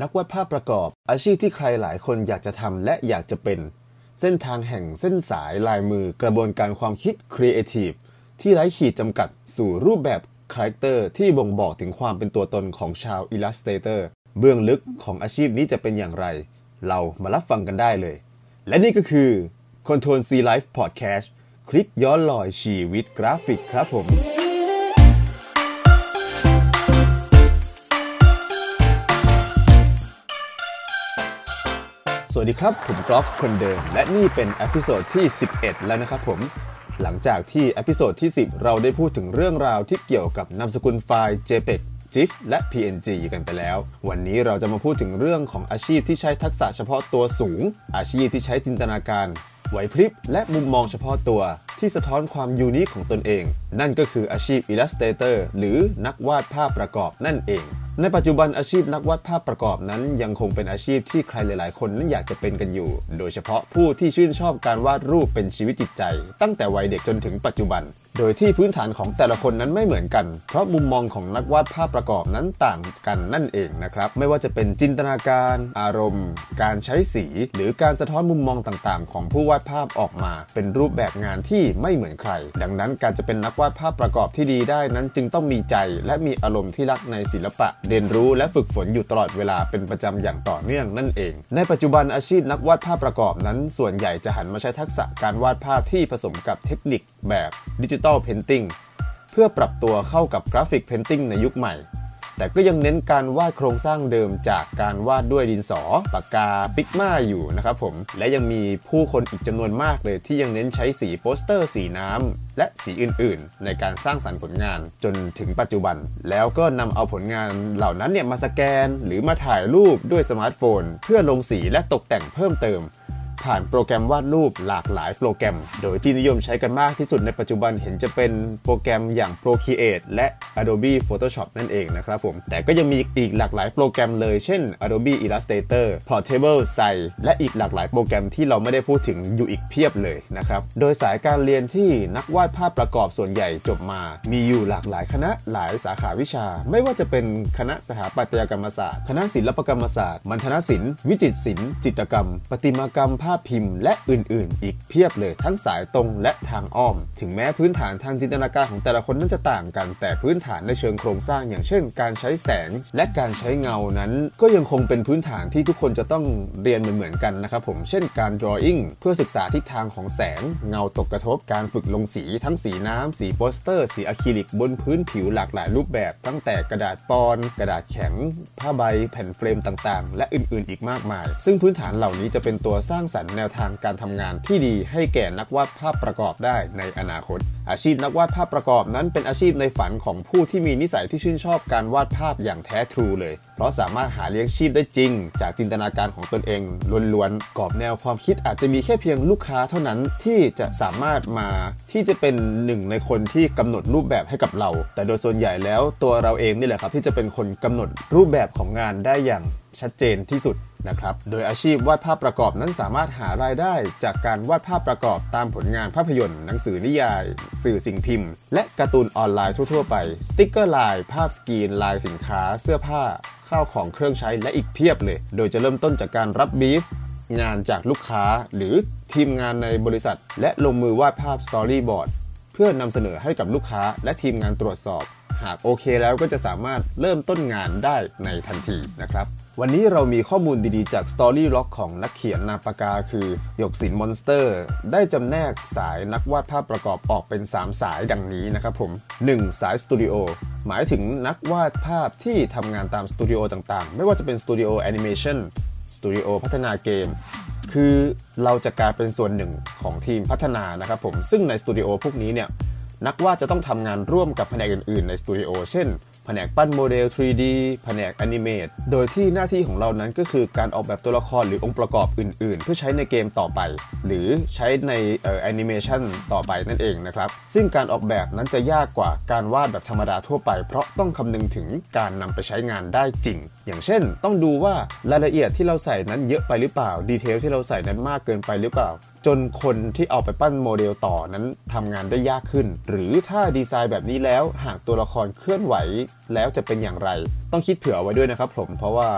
นักวาดภาพประกอบ อาชีพที่ใครหลายคนอยากจะทำและอยากจะเป็น เส้นทางแห่งเส้นสายลายมือกระบวนการความคิดครีเอทีฟที่ไร้ขีดจำกัดสู่รูปแบบ character ที่บ่งบอกถึงความเป็นตัวตนของชาว illustrator เบื้องลึกของอาชีพนี้จะเป็นอย่างไร เรามารับฟังกันได้เลย และนี่ก็คือ Control C Life Podcast คลิกย้อนรอยชีวิตกราฟิกครับผม สวัสดีครับ ผมกรอฟคนเดิม และนี่เป็น episode ที่ 11 แล้วนะครับผม หลังจากที่ episode ที่ 10 เราได้พูดถึงเรื่องราวที่เกี่ยวกับนามสกุลไฟล์ JPEG GIF และ PNG กันไปแล้ว วันนี้เราจะมาพูดถึงเรื่องของอาชีพที่ใช้ทักษะเฉพาะตัวสูง อาชีพที่ใช้จินตนาการ ไหวพริบ และมุมมองเฉพาะตัว ที่สะท้อนความ unique ของตนเอง นั่นก็คืออาชีพ Illustrator หรือนักวาดภาพประกอบนั่นเอง ในปัจจุบันอาชีพนักวาดภาพประกอบนั้น ยังคงเป็นอาชีพที่ใครหลาย ๆ คนนั้นอยากจะเป็นกันอยู่ โดยเฉพาะผู้ที่ชื่นชอบการวาดรูปเป็นชีวิตจิตใจ ตั้งแต่วัยเด็กจนถึงปัจจุบัน โดยที่พื้นฐานของแต่ละคนนั้นไม่เหมือนกัน เพราะมุมมองของนักวาดภาพประกอบนั้นต่างกันนั่นเองนะครับ ไม่ว่าจะเป็นจินตนาการ อารมณ์ การใช้สี หรือการสะท้อนมุมมองต่างๆ ของผู้วาดภาพออกมา เป็นรูปแบบงานที่ไม่เหมือนใคร ดังนั้นการจะเป็นนักวาดภาพประกอบที่ดีได้นั้นจึงต้องมีใจ และมีอารมณ์ที่รักในศิลปะ เรียนรู้และฝึกฝนอยู่ตลอดเวลาเป็นประจำอย่างต่อเนื่องนั่นเอง ในปัจจุบันอาชีพนักวาดภาพประกอบนั้น ส่วนใหญ่จะหันมาใช้ทักษะการวาดภาพที่ผสมกับเทคนิคแบบ digital painting เพื่อปรับตัวเข้ากับ graphic painting ในยุคใหม่ แต่ก็ยังเน้นการวาดโครงสร้างเดิมจากการวาดด้วยดินสอ ปากกา พิกม่าอยู่นะครับผม และยังมีผู้คนอีกจำนวนมากเลยที่ยังเน้นใช้สีโปสเตอร์ สีน้ำ และสีอื่นๆ ในการสร้างสรรค์ผลงานจนถึงปัจจุบัน แล้วก็นำเอาผลงานเหล่านั้นเนี่ยมาสแกน หรือมาถ่ายรูปด้วยสมาร์ทโฟน เพื่อลงสีและตกแต่งเพิ่มเติม ผ่านโปรแกรมวาดรูปหลากหลายโปรแกรม โดยที่นิยมใช้กันมากที่สุดในปัจจุบันเห็นจะเป็นโปรแกรมอย่าง Procreate และ Adobe Photoshop นั่นเองนะครับผม แต่ก็ยังมีอีกหลากหลายโปรแกรมเลยเช่น Adobe Illustrator Paint Tool SAI และอีกหลากหลายโปรแกรมที่เราไม่ได้พูดถึงอยู่อีกเพียบเลยนะครับ โดยสายการเรียนที่นักวาดภาพประกอบส่วนใหญ่จบมา มีอยู่หลากหลายคณะหลายสาขาวิชา ไม่ว่าจะเป็นคณะสถาปัตยกรรมศาสตร์ คณะศิลปกรรมศาสตร์มัณฑนศิลป์วิจิตรศิลป์จิตรกรรม ประติมากรรมภาพพิมพ์ และอื่นๆ อีกเพียบเลยทั้งสายตรงและทางอ้อม ถึงแม้พื้นฐานทางจินตนาการของแต่ละคนนั้นจะต่างกัน แต่พื้นฐานในเชิงโครงสร้างอย่างเช่น การใช้แสงและการใช้เงานั้น ก็ยังคงเป็นพื้นฐานที่ทุกคนจะต้องเรียนเหมือนๆกันนะครับผมเช่นการ drawing เพื่อศึกษาทิศทางของแสงเงาตกกระทบ การฝึกลงสีทั้งสีน้ำสีโปสเตอร์ สีอะคริลิกบนพื้นผิวหลากหลายรูปแบบ ตั้งแต่กระดาษปอน กระดาษแข็ง ผ้าใบ แผ่นเฟรมต่างๆ และอื่นๆ อีกมากมาย ซึ่งพื้นฐานเหล่านี้จะเป็นตัวสร้างสรรค์แนวทางการทำงานที่ดีให้แก่นักวาดภาพประกอบได้ในอนาคต อาชีพนักวาดภาพประกอบนั้นเป็นอาชีพในฝันของผู้ที่มีนิสัยที่ชื่นชอบการวาดภาพอย่างแท้ทรูเลย เพราะสามารถหาเลี้ยงชีพได้จริง จากจินตนาการของตนเองล้วนๆกรอบแนวความคิดอาจจะมีแค่เพียงลูกค้าเท่านั้นที่จะสามารถมาที่จะเป็นหนึ่งในคนที่กำหนดรูปแบบให้กับเรา แต่โดยส่วนใหญ่แล้วตัวเราเองนี่แหละครับที่จะเป็นคนกำหนดรูปแบบของงานได้อย่างชัดเจนที่สุด นะครับ โดยอาชีพวาดภาพประกอบนั้นสามารถหารายได้ จากการวาดภาพประกอบตามผลงานภาพยนตร์ หนังสือนิยาย สื่อสิ่งพิมพ์ และการ์ตูนออนไลน์ทั่วๆไป สติ๊กเกอร์ลาย ภาพสกรีน ลายสินค้า เสื้อผ้า ข้าวของเครื่องใช้และอีกเพียบเลย โดยจะเริ่มต้นจากการรับบีฟงานจากลูกค้าหรือทีมงานในบริษัท และลงมือวาดภาพ storyboard เพื่อนำเสนอให้กับลูกค้าและทีมงานตรวจสอบ หากโอเคแล้วก็จะสามารถเริ่มต้นงานได้ในทันทีนะครับ วันนี้เรามีข้อมูลดีๆจาก Storylog ของนักเขียนนาปากาคือหยกสินมอนสเตอร์ ได้จำแนกสายนักวาดภาพประกอบออกเป็น 3 สายดังนี้นะครับผม 1. สายสตูดิโอหมายถึงนักวาดภาพที่ทำงานตามสตูดิโอต่างๆ ไม่ว่าจะเป็นสตูดิโอแอนิเมชันสตูดิโอพัฒนาเกม คือเราจะกลายเป็นส่วนหนึ่งของทีมพัฒนานะครับผมซึ่งในสตูดิโอพวกนี้เนี่ยนักวาดจะต้องทำงานร่วมกับแผนกอื่นๆในสตูดิโอเช่น แผนกปั้นโมเดล 3D แผนก animate โดยที่หน้าที่ของเรานั้นก็คือการออกแบบตัวละครหรือองค์ประกอบอื่น ๆ เพื่อใช้ในเกมต่อไป หรือใช้ในแอนิเมชันต่อไปนั่นเองนะครับ ซึ่งการออกแบบนั้นจะยากกว่าการวาดแบบธรรมดาทั่วไป เพราะต้องคำนึงถึงการนำไปใช้งานได้จริง อย่างเช่น ต้องดูว่ารายละเอียดที่เราใส่นั้นเยอะไปหรือเปล่า detail ที่เราใส่นั้นมากเกินไปหรือเปล่า จนคนที่เอาไปปั้นโมเดลต่อนั้นทำงานได้ยากขึ้น หรือถ้าดีไซน์แบบนี้แล้วหากตัวละครเคลื่อนไหวแล้วจะเป็นอย่างไร ต้องคิดเผื่อไว้ด้วยนะครับผมเพราะว่า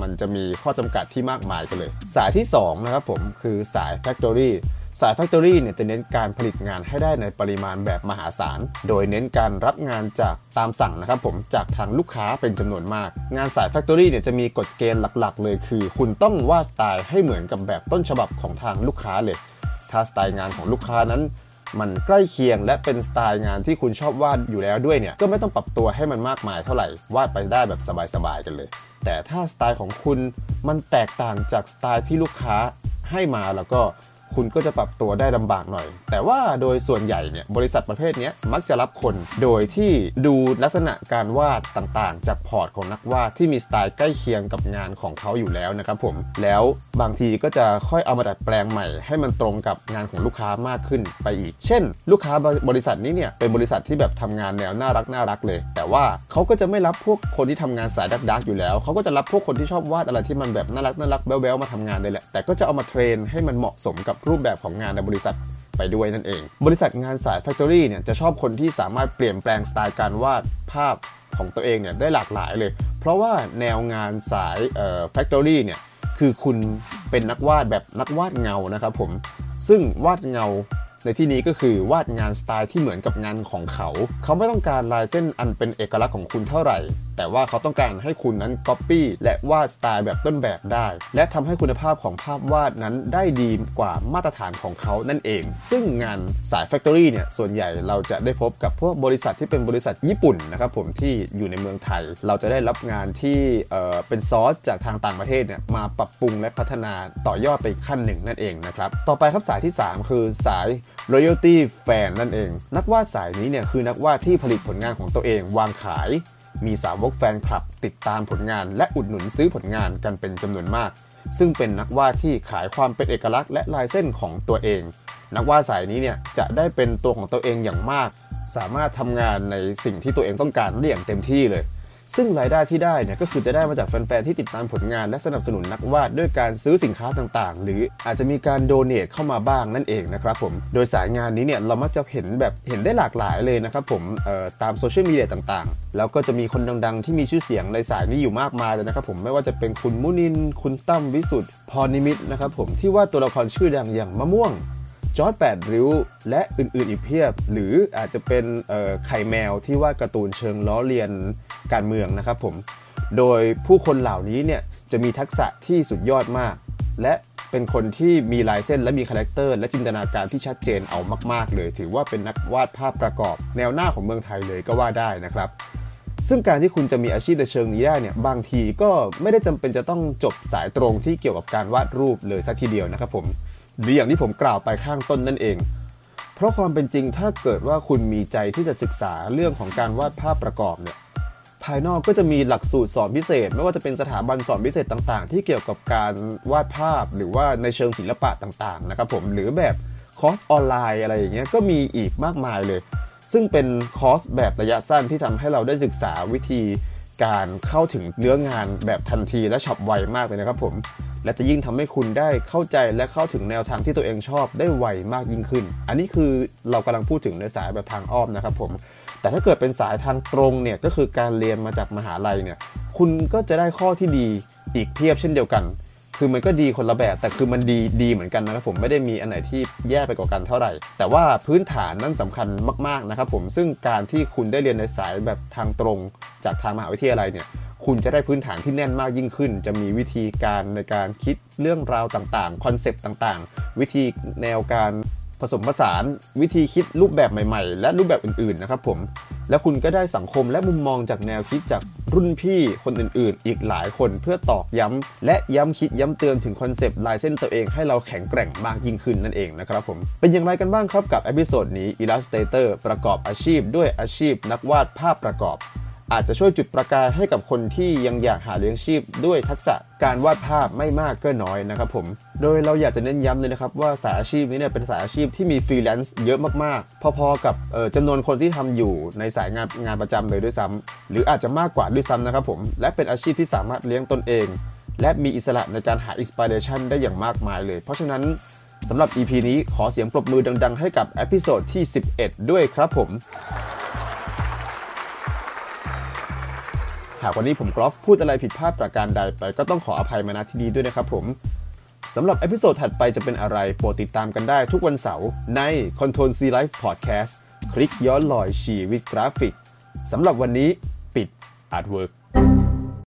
มันจะมีข้อจำกัดที่มากมายกันเลย สายที่2นะครับผมคือสาย Factory สาย Factory เนี่ยจะเน้นการผลิตงานให้ได้ในปริมาณแบบมหาศาล โดยเน้นการรับงานจากตามสั่งนะครับผมจากทางลูกค้าเป็นจำนวนมาก งานสาย Factory เนี่ยจะมีกฎเกณฑ์หลักๆ เลยคือ คุณต้องวาดสไตล์ให้เหมือนกับแบบต้นฉบับของทางลูกค้าเลย ถ้าสไตล์งานของลูกค้านั้นมันใกล้เคียงและเป็นสไตล์งานที่คุณชอบวาดอยู่แล้วด้วยเนี่ยก็ไม่ต้องปรับตัวให้มันมากมายเท่าไหร่วาดไปได้แบบสบายๆกันเลย แต่ถ้าสไตล์ของคุณมันแตกต่างจากสไตล์ที่ลูกค้าให้มาแล้วก็ คุณก็จะปรับตัวได้ลำบากหน่อย แต่ว่าโดยส่วนใหญ่เนี่ยบริษัทประเภทนี้มักจะรับคน โดยที่ดูลักษณะการวาดต่างๆ จากพอร์ตของนักวาดที่มีสไตล์ใกล้เคียงกับงานของเขาอยู่แล้วนะครับผมแล้วบางทีก็จะค่อยเอามาดัดแปลงใหม่ ให้มันตรงกับงานของลูกค้ามากขึ้นไปอีก เช่น ลูกค้าบริษัทนี้เนี่ยเป็นบริษัทที่แบบทำงานแนวน่ารักน่ารักเลย แต่ว่าเขาก็จะไม่รับพวกคนที่ทำงานสายดักดักอยู่แล้วเขาก็จะรับพวกคนที่ชอบวาดอะไรที่มันแบบน่ารักน่ารักแบ๊วๆมาทำงานเลยแหละแต่ก็จะเอามาเทรนให้มันเหมาะสมกับรูปแบบของงานในบริษัทไปด้วยนั่นเอง บริษัทงานสาย Factory เนี่ยจะชอบคนที่สามารถเปลี่ยนแปลงสไตล์การวาดภาพของตัวเองเนี่ยได้หลากหลายเลย เพราะว่าแนวงานสายเอ่อ Factory เนี่ยคือคุณเป็นนักวาดแบบนักวาดเงานะครับผมซึ่งวาดเงา ในที่นี้ก็คือวาดงานสไตล์ที่เหมือนกับงานของเขา เขาไม่ต้องการลายเส้นอันเป็นเอกลักษณ์ของคุณเท่าไหร่ แต่ว่าเขาต้องการให้คุณนั้นก๊อปปี้และวาดสไตล์แบบต้นแบบได้ และทำให้คุณภาพของภาพวาดนั้นได้ดีกว่ามาตรฐานของเขานั่นเอง ซึ่งงานสาย Factory เนี่ยส่วนใหญ่เราจะได้พบกับพวกบริษัทที่เป็นบริษัทญี่ปุ่นนะครับผมที่อยู่ในเมืองไทย เราจะได้รับงานที่เออเป็นซอสจากทางต่างประเทศเนี่ยมาปรับปรุงและพัฒนาต่อยอดไปขั้นหนึ่งนั่นเองนะครับต่อไปครับสายที่ 3 คือสาย royalty fan นั่นเอง นักวาดสายนี้เนี่ยคือนักวาดที่ผลิตผลงานของตัวเองวางขาย มีสาวกแฟนคลับ ติดตามผลงานและอุดหนุนซื้อผลงานกันเป็นจำนวนมาก ซึ่งเป็นนักวาดที่ขายความเป็นเอกลักษณ์และลายเส้นของตัวเอง นักวาดสายนี้เนี่ยจะได้เป็นตัวของตัวเองอย่างมาก สามารถทำงานในสิ่งที่ตัวเองต้องการได้อย่างเต็มที่เลย ซึ่งรายได้ที่ได้เนี่ยก็คือจะได้มาจากแฟนๆที่ติดตามผลงานและสนับสนุนนักวาดด้วยการซื้อสินค้าต่างๆ หรืออาจจะมีการ donate เข้ามาบ้างนั่นเองนะครับผมโดยสายงานนี้เนี่ยเรามักจะเห็นแบบเห็นได้หลากหลายเลยนะครับผมตามโซเชียลมีเดียต่างๆ แล้วก็จะมีคนดังๆ ที่มีชื่อเสียงในสายนี้อยู่มากมายเลยนะครับผมไม่ว่าจะเป็นคุณมุนิน คุณตั้มวิศุทธิ์พรนิมิตรนะครับผมที่วาดตัวละครชื่อดังอย่างมะม่วง จ๊อดแปดริ้ว และอื่นๆอีกเพียบ หรืออาจจะเป็นไข่แมวที่วาดการ์ตูนเชิงล้อเลียน การเมืองนะครับผม โดยผู้คนเหล่านี้เนี่ยจะมีทักษะที่สุดยอดมาก และเป็นคนที่มีลายเส้นและมี character และจินตนาการที่ชัดเจนเอามาก ๆ เลย ถือว่าเป็นนักวาดภาพประกอบ แนวหน้าของเมืองไทยเลยก็ว่าได้นะครับ ซึ่งการที่คุณจะมีอาชีพในเชิงนี้ได้เนี่ยบางทีก็ไม่ได้จำเป็นจะต้องจบสายตรงที่เกี่ยวกับการวาดรูปเลยสักทีเดียวนะครับผมหรืออย่างที่ผมกล่าวไปข้างต้นนั่นเอง เพราะความเป็นจริงถ้าเกิดว่าคุณมีใจที่จะศึกษาเรื่องของการวาดภาพประกอบเนี่ย ภายนอกก็จะมีหลักสูตรสอนพิเศษ ไม่ว่าจะเป็นสถาบันสอนพิเศษต่างๆ ที่เกี่ยวกับการวาดภาพหรือว่าในเชิงศิลปะต่างๆนะครับผมหรือแบบคอร์สออนไลน์อะไรอย่างเงี้ยก็มีอีกมากมายเลย ซึ่งเป็นคอร์สแบบระยะสั้นที่ทำให้เราได้ศึกษาวิธีการเข้าถึงเนื้องานแบบทันทีและฉับไวมากเลยนะครับผมและจะยิ่งทำให้คุณได้เข้าใจและเข้าถึงแนวทางที่ตัวเองชอบได้ไวมากยิ่งขึ้น อันนี้คือเรากำลังพูดถึงในสายแบบทางอ้อมนะครับผม แต่ถ้าเกิดเป็นสายทางตรงเนี่ยก็คือการเรียนมาจากมหาลัยเนี่ยคุณก็จะได้ข้อที่ดีอีกเพียบเช่นเดียวกัน คือมันก็ดีคนละแบบ แต่คือมันดีดีเหมือนกันนะครับผมไม่ได้มีอันไหนที่แย่ไปกว่ากันเท่าไหร่ แต่ว่าพื้นฐานนั่นสำคัญมากๆนะครับผมซึ่งการที่คุณได้เรียนในสายแบบทางตรงจากทางมหาวิทยาลัยเนี่ยคุณจะได้พื้นฐานที่แน่นมากยิ่งขึ้น จะมีวิธีการในการคิดเรื่องราวต่างๆ คอนเซปต์ต่างๆ วิธีแนวการ ผสมผสานวิธีคิดรูปแบบใหม่ๆ และรูปแบบอื่นๆนะครับผม และคุณก็ได้สังคมและมุมมองจากแนวคิดจากรุ่นพี่คนอื่นๆ อีกหลายคนเพื่อตอกย้ำและย้ำคิดย้ำเตือนถึงคอนเซปต์ลายเส้นตัวเองให้เราแข็งแกร่งมากยิ่งขึ้นนั่นเองนะครับผม เป็นอย่างไรกันบ้างครับกับ episode นี้ Illustrator ประกอบอาชีพด้วยอาชีพนักวาดภาพประกอบ อาจจะช่วยจุดประกายให้กับคนที่ยังอยากหาเลี้ยงชีพ ด้วยทักษะการวาดภาพไม่มากก็น้อยนะครับผม โดยเราอยากจะเน้นย้ำเลยนะครับว่าสายอาชีพนี้เนี่ยเป็นสายอาชีพที่มีฟรีแลนซ์เยอะมากๆ พอๆกับเอ่อจำนวนคนที่ทำอยู่ในสายงานงานประจำเลยด้วยซ้ำหรืออาจจะมากกว่าด้วยซ้ำนะครับผม และเป็นอาชีพที่สามารถเลี้ยงตนเอง และมีอิสระในการหา inspiration ได้อย่างมากมายเลย เพราะฉะนั้นสำหรับ EP นี้ขอเสียงปรบมือดัง ๆ ให้กับ episode ที่ 11 ด้วยครับผม หากวันนี้ผมกรอฟพูดอะไรผิดพลาดประการใดไป ก็ต้องขออภัยมาณที่นี้ด้วยนะครับผมสำหรับ episode ถัดไปจะเป็นอะไร โปรดติดตามกันได้ทุกวันเสาร์ใน Control C Life Podcast คลิกย้อนรอยชีวิตกราฟิกสำหรับวันนี้ปิด artwork